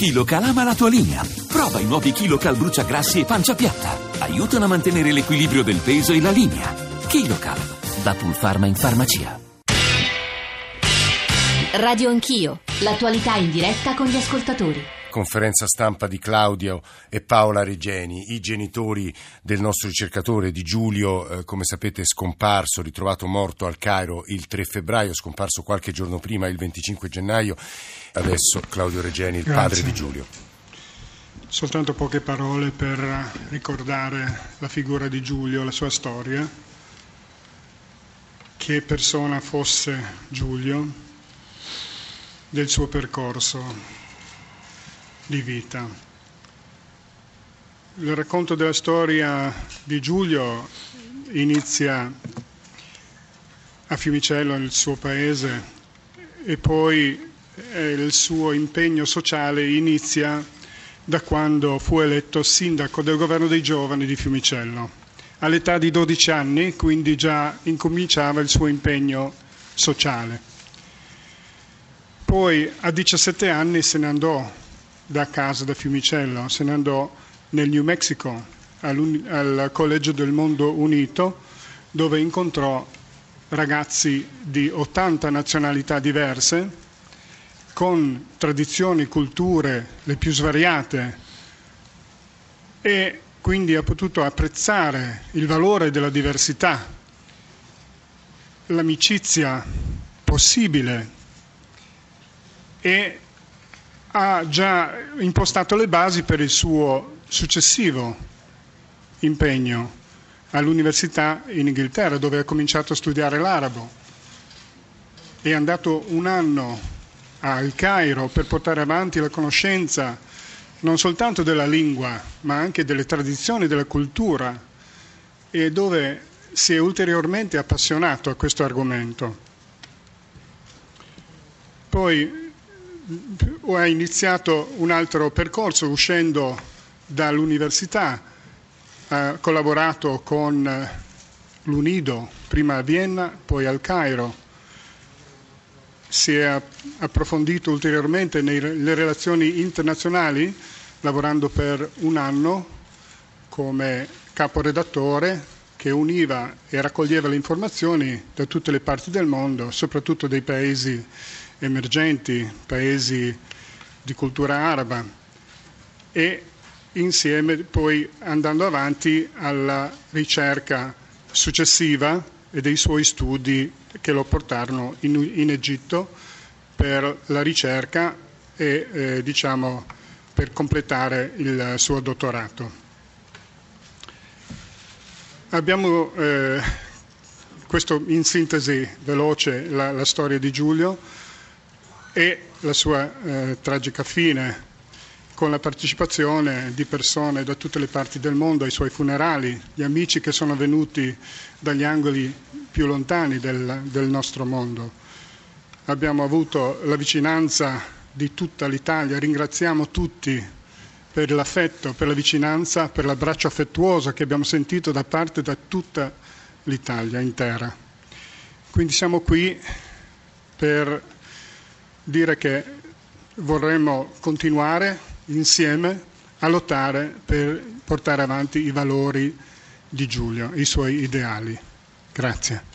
KiloCal ama la tua linea. Prova i nuovi KiloCal bruciagrassi e pancia piatta. Aiutano a mantenere l'equilibrio del peso e la linea. KiloCal, da Pulpharma in farmacia. Radio Anch'io, l'attualità in diretta con gli ascoltatori. Conferenza stampa di Claudio e Paola Regeni, i genitori del nostro ricercatore di Giulio, eh, come sapete scomparso, ritrovato morto al Cairo il 3 febbraio, scomparso qualche giorno prima, il 25 gennaio. Adesso Claudio Regeni, il Grazie. padre di Giulio. Soltanto poche parole per ricordare la figura di Giulio, la sua storia, che persona fosse Giulio, del suo percorso di vita. Il racconto della storia di Giulio inizia a Fiumicello, nel suo paese, e poi eh, il suo impegno sociale inizia da quando fu eletto sindaco del governo dei giovani di Fiumicello. All'età di 12 anni, quindi già incominciava il suo impegno sociale. Poi a 17 anni se ne andò da casa da Fiumicello, se ne andò nel New Mexico al Collegio del Mondo Unito dove incontrò ragazzi di 80 nazionalità diverse con tradizioni, culture le più svariate e quindi ha potuto apprezzare il valore della diversità, l'amicizia possibile e ha già impostato le basi per il suo successivo impegno all'università in Inghilterra, dove ha cominciato a studiare l'arabo. È andato un anno al Cairo per portare avanti la conoscenza non soltanto della lingua, ma anche delle tradizioni, della cultura, e dove si è ulteriormente appassionato a questo argomento. Poi ha iniziato un altro percorso uscendo dall'università, ha collaborato con l'UNIDO, prima a Vienna, poi al Cairo, si è approfondito ulteriormente nelle relazioni internazionali, lavorando per un anno come caporedattore che univa e raccoglieva le informazioni da tutte le parti del mondo, soprattutto dei paesi emergenti, paesi di cultura araba e insieme poi andando avanti alla ricerca successiva e dei suoi studi che lo portarono in, in Egitto per la ricerca e eh, diciamo per completare il suo dottorato. Abbiamo eh, questo in sintesi veloce la, la storia di Giulio e la sua eh, tragica fine con la partecipazione di persone da tutte le parti del mondo ai suoi funerali, gli amici che sono venuti dagli angoli più lontani del, del nostro mondo. Abbiamo avuto la vicinanza di tutta l'Italia, ringraziamo tutti per l'affetto, per la vicinanza, per l'abbraccio affettuoso che abbiamo sentito da parte da tutta l'Italia intera. Quindi siamo qui per dire che vorremmo continuare insieme a lottare per portare avanti i valori di Giulio, i suoi ideali. Grazie.